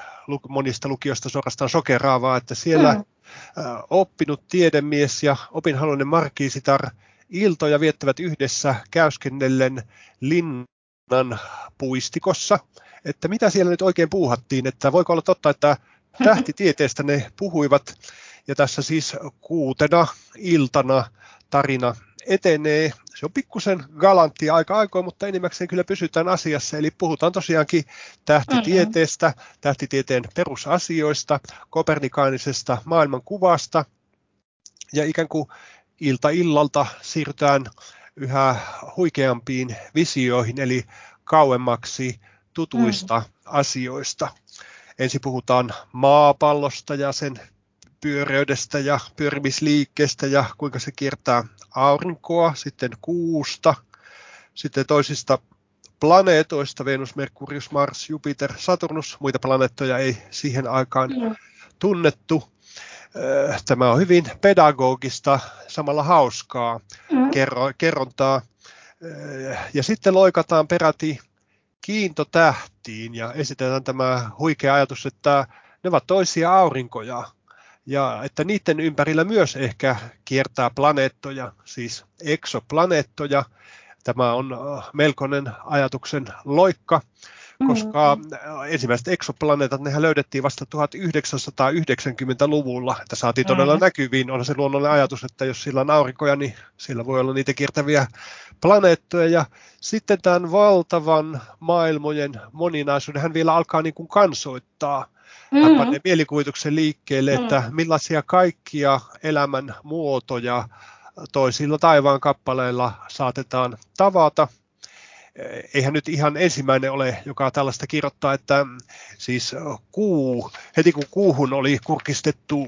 monista lukiosta suorastaan sokeraavaa, että siellä mm. oppinut tiedemies ja opinhaluinen markiisitar iltoja viettävät yhdessä käyskennellen linnan puistikossa. Että mitä siellä nyt oikein puuhattiin, että voiko olla totta, että tähtitieteestä ne puhuivat. Ja tässä siis kuutena iltana tarina etenee. Se on pikkusen galantti aika aikoin, mutta enimmäkseen kyllä pysytään asiassa. Eli puhutaan tosiaankin tähtitieteestä, mm-hmm. tähtitieteen perusasioista, kopernikaanisesta maailmankuvasta. Ja ikään kuin ilta illalta siirrytään yhä huikeampiin visioihin, eli kauemmaksi tutuista mm. asioista. Ensin puhutaan maapallosta ja sen pyöreydestä ja pyörimisliikkeestä ja kuinka se kiertää aurinkoa, sitten kuusta, sitten toisista planeetoista, Venus, Merkurius, Mars, Jupiter, Saturnus, muita planeettoja ei siihen aikaan mm. tunnettu. Äh, tämä on hyvin pedagogista, samalla hauskaa mm. kerrontaa. Äh, ja sitten loikataan peräti kiintotähtiin ja esitetään tämä huikea ajatus, että ne ovat toisia aurinkoja ja että niiden ympärillä myös ehkä kiertää planeettoja, siis eksoplaneettoja. Tämä on äh, melkoinen ajatuksen loikka, koska mm-hmm. ensimmäiset eksoplaneetat nehän löydettiin vasta 1990-luvulla, että saatiin todella mm-hmm. näkyviin. On se luonnollinen ajatus, että jos sillä on aurinkoja, niin sillä voi olla niitä kiertäviä planeettoja. Ja sitten tämän valtavan maailmojen moninaisuuden hän vielä alkaa niin kuin kansoittaa. Hän mm-hmm. panee mielikuvituksen liikkeelle, että mm. millaisia kaikkia elämän muotoja toisilla taivaan kappaleilla saatetaan tavata – eihän nyt ihan ensimmäinen ole, joka tällaista kirjoittaa, että siis kuu, heti kun kuuhun oli kurkistettu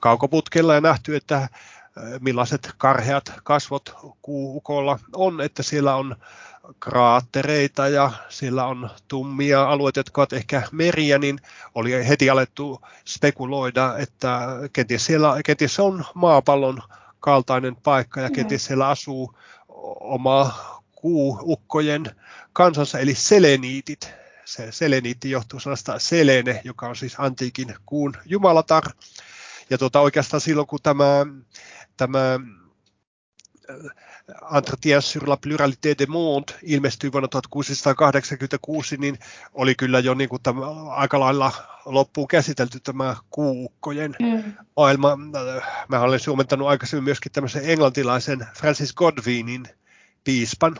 kaukoputkella ja nähty, että millaiset karheat kasvot kuukolla on, että siellä on kraattereita ja siellä on tummia alueita, jotka ovat ehkä meriä, niin oli heti alettu spekuloida, että kenties siellä kenties on maapallon kaltainen paikka ja mm. kenties siellä asuu oma kuuukkojen kansansa, eli seleniitit. Se seleniitti johtuu sanasta selene, joka on siis antiikin kuun jumalatar. Ja tuota, oikeastaan silloin, kun tämä, tämä äh, Entretien sur la pluralité des mondes ilmestyi vuonna 1686, niin oli kyllä jo niin kuin tämä, aika lailla loppuun käsitelty tämä kuukkojen mm. maailma. Mä olen suomentanut aikaisemmin myöskin tämmöisen englantilaisen Francis Godwinin piispan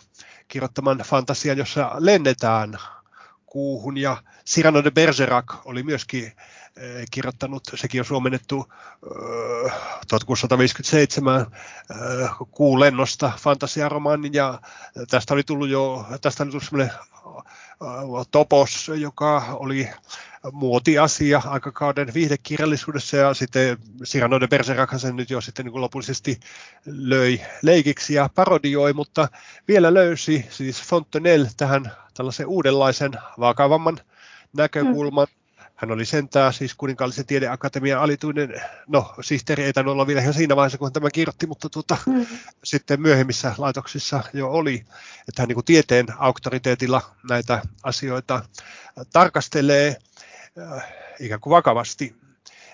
kirjoittaman fantasian, jossa lennetään kuuhun. Ja Cyrano de Bergerac oli myöskin eh, kirjoittanut, sekin on suomennettu 1657 eh, eh, kuulennosta fantasiaromaanin. Ja tästä oli tullut jo, tästä oli tullut topos, joka oli muotiasia aikakauden viihdekirjallisuudessa ja sitten Cyrano de Bergerac sen nyt jo sitten niin lopullisesti löi leikiksi ja parodioi, mutta vielä löysi siis Fontenelle tähän tällaisen uudenlaisen vakavamman näkökulman. Hän oli sentään siis kuninkaallisen tiedeakatemian alituinen, no sihteeri ei tainnut olla vielä ihan siinä vaiheessa, kun hän tämän kirjoitti, mutta tuota, mm. sitten myöhemmissä laitoksissa jo oli, että hän niin kuin tieteen auktoriteetilla näitä asioita tarkastelee. Äh, ikään kuin vakavasti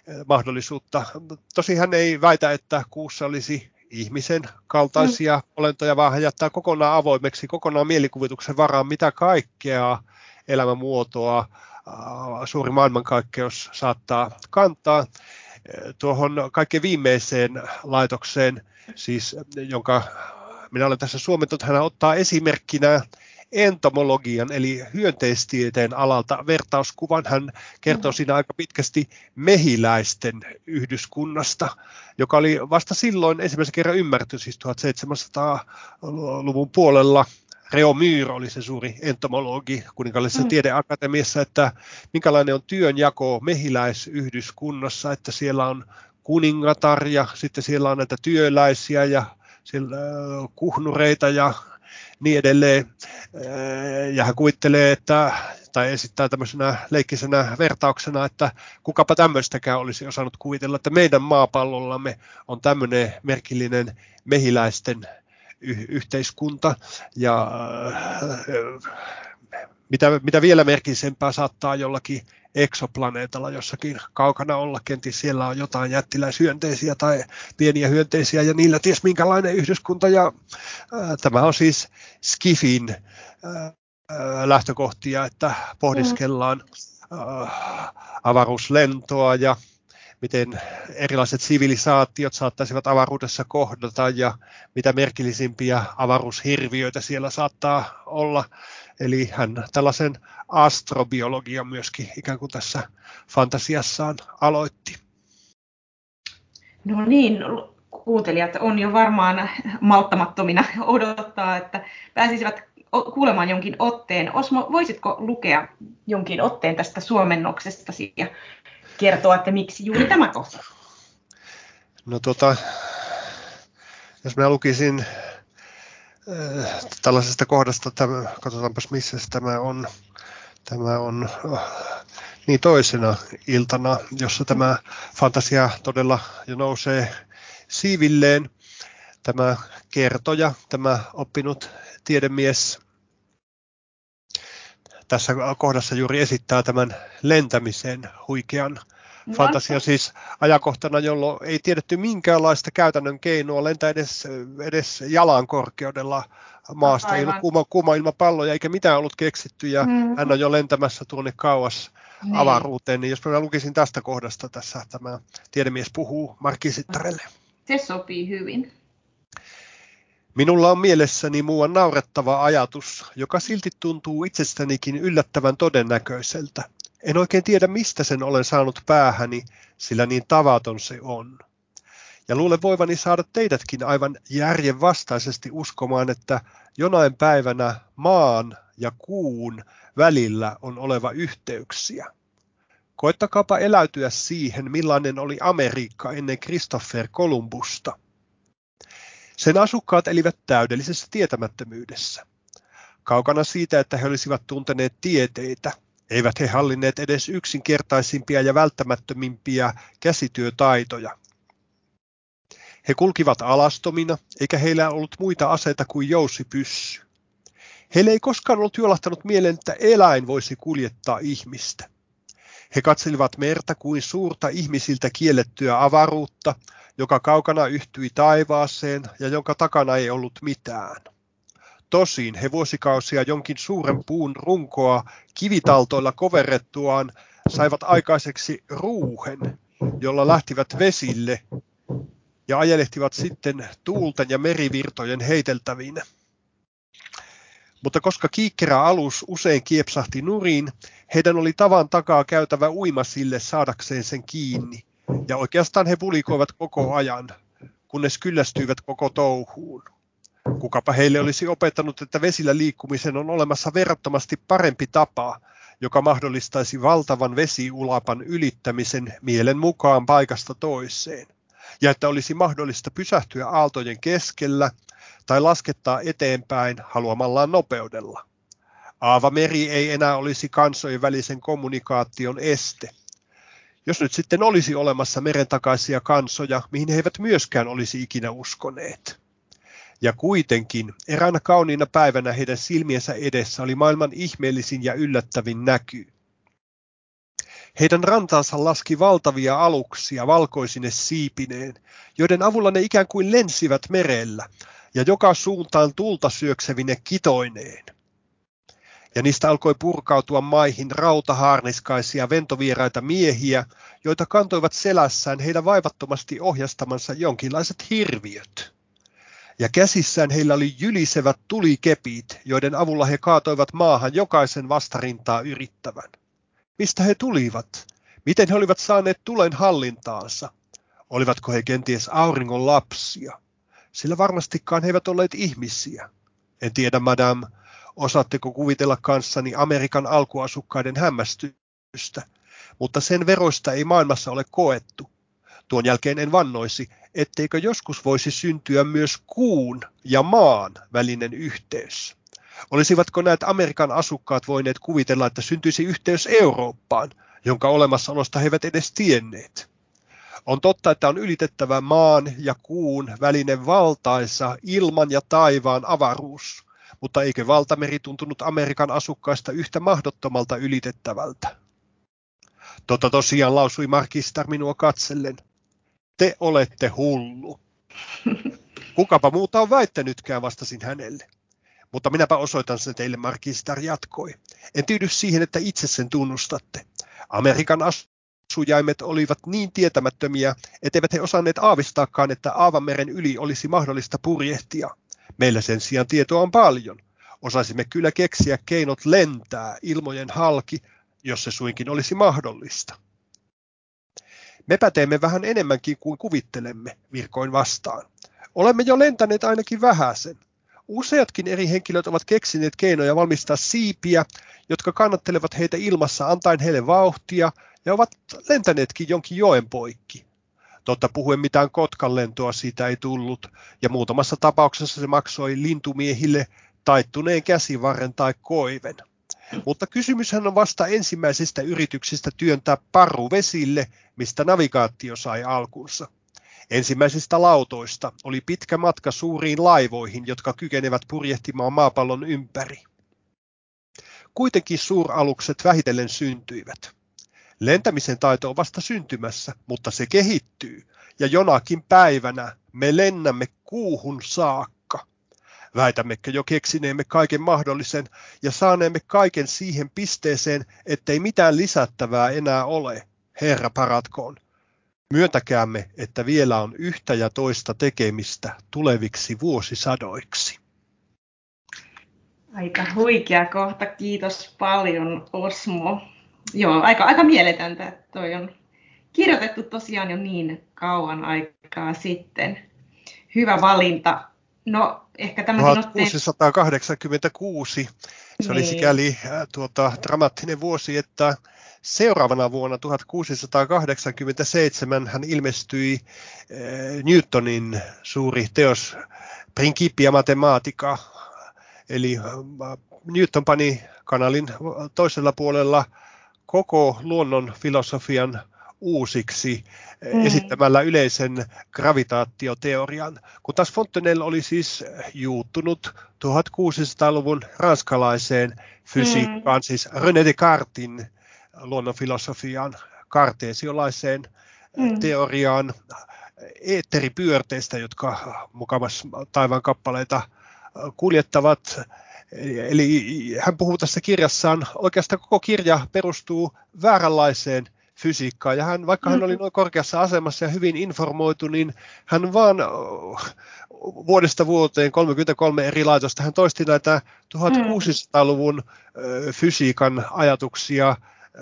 äh, mahdollisuutta. Tosi hän ei väitä, että kuussa olisi ihmisen kaltaisia mm. olentoja, vaan hän jättää kokonaan avoimeksi, kokonaan mielikuvituksen varaan, mitä kaikkea elämänmuotoa äh, suuri maailmankaikkeus saattaa kantaa. Tuohon kaikkein viimeiseen laitokseen, siis jonka minä olen tässä suomentanut, hän ottaa esimerkkinä entomologian eli hyönteistieteen alalta vertauskuvan. Hän kertoo siinä aika pitkästi mehiläisten yhdyskunnasta, joka oli vasta silloin ensimmäisen kerran ymmärretty, siis 1700-luvun puolella. Reo Myhr oli se suuri entomologi kuninkaallisessa mm. tiedeakatemiassa, että minkälainen on työnjako mehiläisyhdyskunnassa, että siellä on kuningatar ja sitten siellä on näitä työläisiä ja siellä kuhnureita ja niin edelleen. Ja hän kuvittelee, että, tai esittää tämmöisenä leikkisenä vertauksena, että kukapa tämmöistäkään olisi osannut kuvitella, että meidän maapallollamme on tämmöinen merkillinen mehiläisten yhteiskunta. Ja mitä, mitä vielä merkisempää saattaa jollakin eksoplaneetalla jossakin kaukana olla. Kenties siellä on jotain jättiläishyönteisiä tai pieniä hyönteisiä ja niillä ties minkälainen yhdyskunta. Ja, ää, tämä on siis Skifin ää, lähtökohtia, että pohdiskellaan ää, avaruuslentoa ja miten erilaiset sivilisaatiot saattaisivat avaruudessa kohdata ja mitä merkillisimpiä avaruushirviöitä siellä saattaa olla. Eli hän tällaisen astrobiologian myöskin ikään kuin tässä fantasiassaan aloitti. No niin, kuuntelijat on jo varmaan malttamattomina odottaa, että pääsisivät kuulemaan jonkin otteen. Osmo, voisitko lukea jonkin otteen tästä suomennoksestasi ja kertoa, että miksi juuri tämä kohta? No tota, jos mä lukisin äh, tällaisesta kohdasta, tämä, katsotaanpas missä tämä on, tämä on äh, niin toisena iltana, jossa tämä fantasia todella jo nousee siivilleen. Tämä kertoja, tämä oppinut tiedemies tässä kohdassa juuri esittää tämän lentämisen huikean no. fantasia siis ajankohtana, jolloin ei tiedetty minkäänlaista käytännön keinoa lentää edes, edes jalan korkeudella maasta. Aivan. Ei ollut kuuma, kuuma ilmapalloja eikä mitään ollut keksitty ja mm. hän on jo lentämässä tuonne kauas niin. avaruuteen. Niin jos mä lukisin tästä kohdasta tässä, tämä tiedemies puhuu Markisittarelle. Se sopii hyvin. Minulla on mielessäni muuan naurettava ajatus, joka silti tuntuu itsestänikin yllättävän todennäköiseltä. En oikein tiedä, mistä sen olen saanut päähäni, sillä niin tavaton se on. Ja luulen voivani saada teidätkin aivan järjen vastaisesti uskomaan, että jonain päivänä maan ja kuun välillä on oleva yhteyksiä. Koittakaapa eläytyä siihen, millainen oli Amerikka ennen Christopher Columbusta – sen asukkaat elivät täydellisessä tietämättömyydessä. Kaukana siitä, että he olisivat tunteneet tieteitä, eivät he hallinneet edes yksinkertaisimpia ja välttämättömimpiä käsityötaitoja. He kulkivat alastomina, eikä heillä ollut muita aseita kuin jousipyssy. Heille ei koskaan ollut juolahtanut mieleen, että eläin voisi kuljettaa ihmistä. He katselivat merta kuin suurta ihmisiltä kiellettyä avaruutta, joka kaukana yhtyi taivaaseen ja jonka takana ei ollut mitään. Tosin he vuosikausia jonkin suuren puun runkoa kivitaltoilla koverrettuaan saivat aikaiseksi ruuhen, jolla lähtivät vesille ja ajelehtivat sitten tuulten ja merivirtojen heiteltävinä. Mutta koska kiikkerä alus usein kiepsahti nurin, heidän oli tavan takaa käytävä uima sille saadakseen sen kiinni, ja oikeastaan he pulikoivat koko ajan, kunnes kyllästyivät koko touhuun. Kukapa heille olisi opettanut, että vesillä liikkumisen on olemassa verrattomasti parempi tapa, joka mahdollistaisi valtavan vesiulapan ylittämisen mielen mukaan paikasta toiseen, ja että olisi mahdollista pysähtyä aaltojen keskellä tai laskettaa eteenpäin haluamallaan nopeudella. Aava meri ei enää olisi kansojen välisen kommunikaation este – jos nyt sitten olisi olemassa merentakaisia kansoja, mihin he eivät myöskään olisi ikinä uskoneet. Ja kuitenkin eräänä kauniina päivänä heidän silmiensä edessä oli maailman ihmeellisin ja yllättävin näky. Heidän rantaansa laski valtavia aluksia valkoisine siipineen, joiden avulla ne ikään kuin lensivät merellä ja joka suuntaan tulta syöksevine kitoineen ja niistä alkoi purkautua maihin rautahaarniskaisia ventovieraita miehiä, joita kantoivat selässään heidän vaivattomasti ohjastamansa jonkinlaiset hirviöt. Ja käsissään heillä oli jylisevät tulikepit, joiden avulla he kaatoivat maahan jokaisen vastarintaa yrittävän. Mistä he tulivat? Miten he olivat saaneet tulen hallintaansa? Olivatko he kenties auringon lapsia? Sillä varmastikaan he eivät olleet ihmisiä. En tiedä, madame, Osaatteko kuvitella kanssani Amerikan alkuasukkaiden hämmästystä? Mutta sen veroista ei maailmassa ole koettu. Tuon jälkeen en vannoisi, etteikö joskus voisi syntyä myös kuun ja maan välinen yhteys. Olisivatko näet Amerikan asukkaat voineet kuvitella, että syntyisi yhteys Eurooppaan, jonka olemassaolosta he eivät edes tienneet? On totta, että on ylitettävä maan ja kuun välinen valtaisa ilman ja taivaan avaruus, mutta eikö valtameri tuntunut Amerikan asukkaista yhtä mahdottomalta ylitettävältä? Tota tosiaan lausui Markistar minua katsellen. Te olette hullu. Kukapa muuta on väittänytkään, vastasin hänelle. Mutta minäpä osoitan sen teille, Markistar jatkoi. En tyydy siihen, että itse sen tunnustatte. Amerikan asujaimet olivat niin tietämättömiä, etteivät he osanneet aavistaakaan, että Aavanmeren yli olisi mahdollista purjehtia. Meillä sen sijaan tietoa on paljon. Osaisimme kyllä keksiä keinot lentää ilmojen halki, jos se suinkin olisi mahdollista. Mepä teemme vähän enemmänkin kuin kuvittelemme, virkoin vastaan. Olemme jo lentäneet ainakin vähäsen. Useatkin eri henkilöt ovat keksineet keinoja valmistaa siipiä, jotka kannattelevat heitä ilmassa antaen heille vauhtia ja ovat lentäneetkin jonkin joen poikki. Totta puhuen mitään kotkan lentoa siitä ei tullut, ja muutamassa tapauksessa se maksoi lintumiehille taittuneen käsivarren tai koiven. Mutta kysymyshän on vasta ensimmäisestä yrityksistä työntää paru vesille, mistä navigaatio sai alkunsa. Ensimmäisistä lautoista oli pitkä matka suuriin laivoihin, jotka kykenevät purjehtimaan maapallon ympäri. Kuitenkin suuralukset vähitellen syntyivät. Lentämisen taito on vasta syntymässä, mutta se kehittyy, ja jonakin päivänä me lennämme kuuhun saakka. Väitämmekö jo keksineemme kaiken mahdollisen ja saaneemme kaiken siihen pisteeseen, ettei mitään lisättävää enää ole? Herra paratkoon. Myöntäkäämme, että vielä on yhtä ja toista tekemistä tuleviksi vuosisadoiksi. Aika huikea kohta, kiitos paljon Osmo. Joo, aika, aika mieletöntä, toi on kirjoitettu tosiaan jo niin kauan aikaa sitten. Hyvä valinta. No, ehkä tämäkin 1686, se niin. oli sikäli äh, tuota, dramaattinen vuosi, että seuraavana vuonna 1687 hän ilmestyi äh, Newtonin suuri teos Principia Mathematica, eli äh, Newton pani kanalin toisella puolella koko luonnon filosofian uusiksi mm. esittämällä yleisen gravitaatioteorian, kun taas Fontenelle oli siis juuttunut 1600-luvun ranskalaiseen fysiikkaan, mm. siis René Descartesin luonnonfilosofiaan, karteesiolaiseen mm. teoriaan eetteripyörteistä, jotka mukavassa taivaan kappaleita kuljettavat Eli hän puhuu tässä kirjassaan, oikeastaan koko kirja perustuu vääränlaiseen fysiikkaan. Ja hän, vaikka hän oli mm. noin korkeassa asemassa ja hyvin informoitu, niin hän vaan vuodesta vuoteen 33 eri laitosta, hän toisti näitä 1600-luvun fysiikan ajatuksia,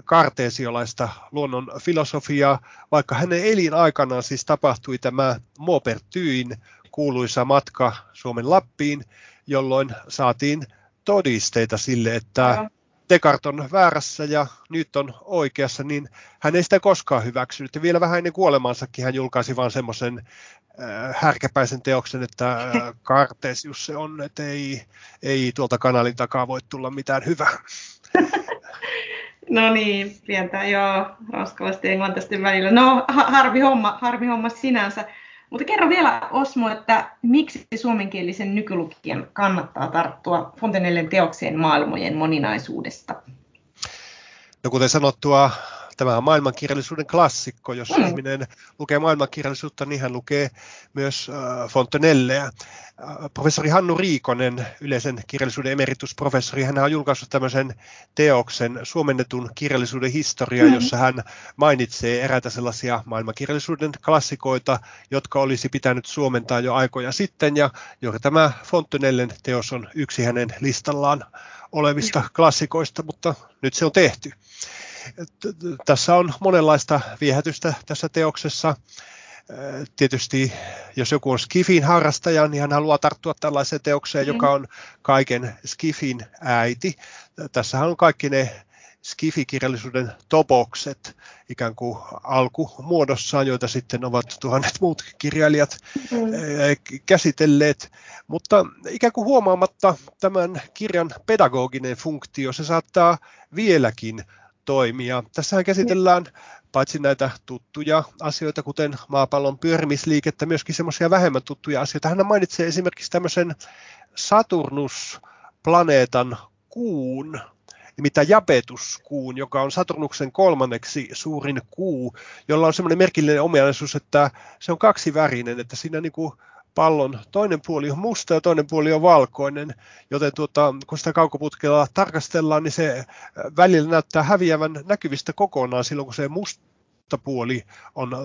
karteesiolaista luonnon filosofiaa, vaikka hänen elinaikanaan siis tapahtui tämä Maupertyin kuuluisa matka Suomen Lappiin, jolloin saatiin todisteita sille, että Descartes on väärässä ja nyt on oikeassa, niin hän ei sitä koskaan hyväksynyt. Ja vielä vähän ennen kuolemansakin hän julkaisi vain semmoisen äh, härkäpäisen teoksen, että äh, Cartesius se on, että ei, ei tuolta kanalin takaa voi tulla mitään hyvää. No niin, pientä joo, ranskalaisten ja englantaisten välillä. No harvi homma, harvi homma sinänsä. Mutta kerro vielä Osmo, että miksi suomenkielisen nykylukijan kannattaa tarttua Fontenellen teokseen maailmojen moninaisuudesta? No kuten sanottua, Tämä on maailmankirjallisuuden klassikko. Jos mm. ihminen lukee maailmankirjallisuutta, niin hän lukee myös äh, Fontenelleä. Äh, professori Hannu Riikonen, yleisen kirjallisuuden emeritusprofessori, hän on julkaissut tämmöisen teoksen Suomennetun kirjallisuuden historia, mm. jossa hän mainitsee eräitä sellaisia maailmankirjallisuuden klassikoita, jotka olisi pitänyt suomentaa jo aikoja sitten, ja juuri tämä Fontenellen teos on yksi hänen listallaan olevista klassikoista, mutta nyt se on tehty. Tässä on monenlaista viehätystä tässä teoksessa. Tietysti jos joku on Skifin harrastaja, niin hän haluaa tarttua tällaiseen teokseen, joka on kaiken Skifin äiti. Tässähän on kaikki ne Skifi-kirjallisuuden topokset ikään kuin alkumuodossaan, joita sitten ovat tuhannet muut kirjailijat mm. käsitelleet. Mutta ikään kuin huomaamatta tämän kirjan pedagoginen funktio, se saattaa vieläkin toimia. Tässähän käsitellään paitsi näitä tuttuja asioita, kuten maapallon pyörimisliikettä, myöskin semmoisia vähemmän tuttuja asioita. Hän mainitsee esimerkiksi tämmöisen Saturnus-planeetan kuun, nimittäin Japetuskuun, joka on Saturnuksen kolmanneksi suurin kuu, jolla on semmoinen merkillinen ominaisuus, että se on kaksivärinen, että siinä niin kuin pallon toinen puoli on musta ja toinen puoli on valkoinen, joten tuota, kun sitä kaukoputkella tarkastellaan, niin se äh, välillä näyttää häviävän näkyvistä kokonaan silloin, kun se musta puoli on äh,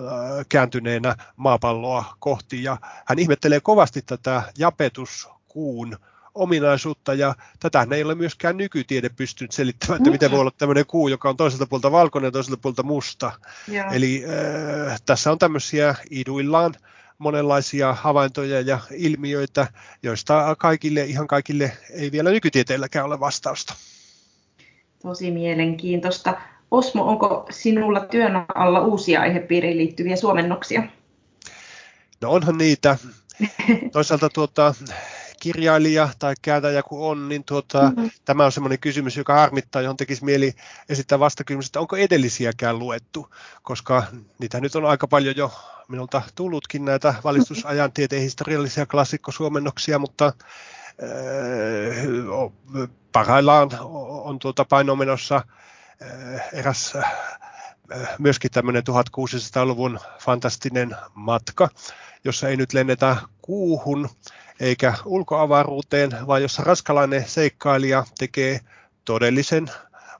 kääntyneenä maapalloa kohti. Ja hän ihmettelee kovasti tätä japetuskuun ominaisuutta, ja tätä ei ole myöskään nykytiede pystynyt selittämään, että miten voi olla tämmöinen kuu, joka on toiselta puolta valkoinen ja toiselta puolta musta. Ja. Eli äh, tässä on tämmöisiä iduillaan monenlaisia havaintoja ja ilmiöitä, joista kaikille, ihan kaikille ei vielä nykytieteelläkään ole vastausta. Tosi mielenkiintoista. Osmo, onko sinulla työn alla uusia aihepiiriin liittyviä suomennoksia? No onhan niitä. Toisaalta tuota, kirjailija tai kääntäjä kun on, niin tuota, mm-hmm. tämä on semmoinen kysymys, joka harmittaa, johon tekisi mieli esittää vastakysymys, että onko edellisiäkään luettu, koska niitä nyt on aika paljon jo minulta tullutkin näitä valistusajan tieteen historiallisia klassikkosuomennoksia, mutta äh, parhaillaan on tuota painomenossa äh, eräs äh, myöskin tämmöinen 1600-luvun fantastinen matka, jossa ei nyt lennetä kuuhun eikä ulkoavaruuteen, vaan jossa raskalainen seikkailija tekee todellisen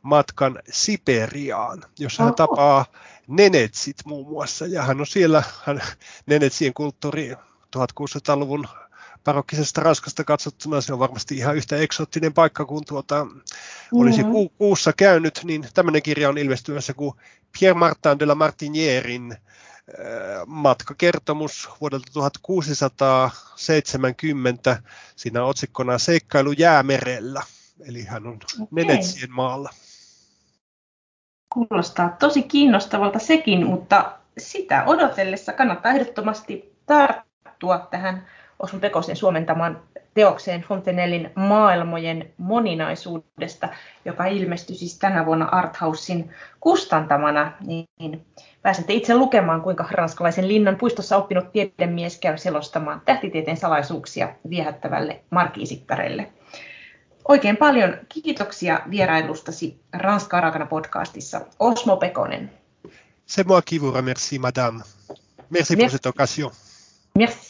matkan Siperiaan, jossa hän tapaa Nenetsit muun muassa. Ja hän on siellä, hän, Nenetsien kulttuuri 1600-luvun parokkisesta Ranskasta katsottuna se on varmasti ihan yhtä eksoottinen paikka kuin tuota, olisi ku, kuussa käynyt, niin tämmöinen kirja on ilmestymässä kuin Pierre Martin de la Martinierin matkakertomus vuodelta 1670. Siinä on otsikkona Seikkailu jäämerellä, eli hän on Venetsien maalla. Kuulostaa tosi kiinnostavalta sekin, mutta sitä odotellessa kannattaa ehdottomasti tarttua tähän Osmo Pekosen suomentamaan teokseen Fontenellin maailmojen moninaisuudesta, joka ilmestyi siis tänä vuonna Arthausin kustantamana, niin pääsette itse lukemaan, kuinka ranskalaisen linnan puistossa oppinut tiedemies käy selostamaan tähtitieteen salaisuuksia viehättävälle markiisittärelle. Oikein paljon kiitoksia vierailustasi Ranska Rakana podcastissa. Osmo Pekonen. C'est moi qui vous remercie, madame. Merci, Merci. pour cette occasion. Merci.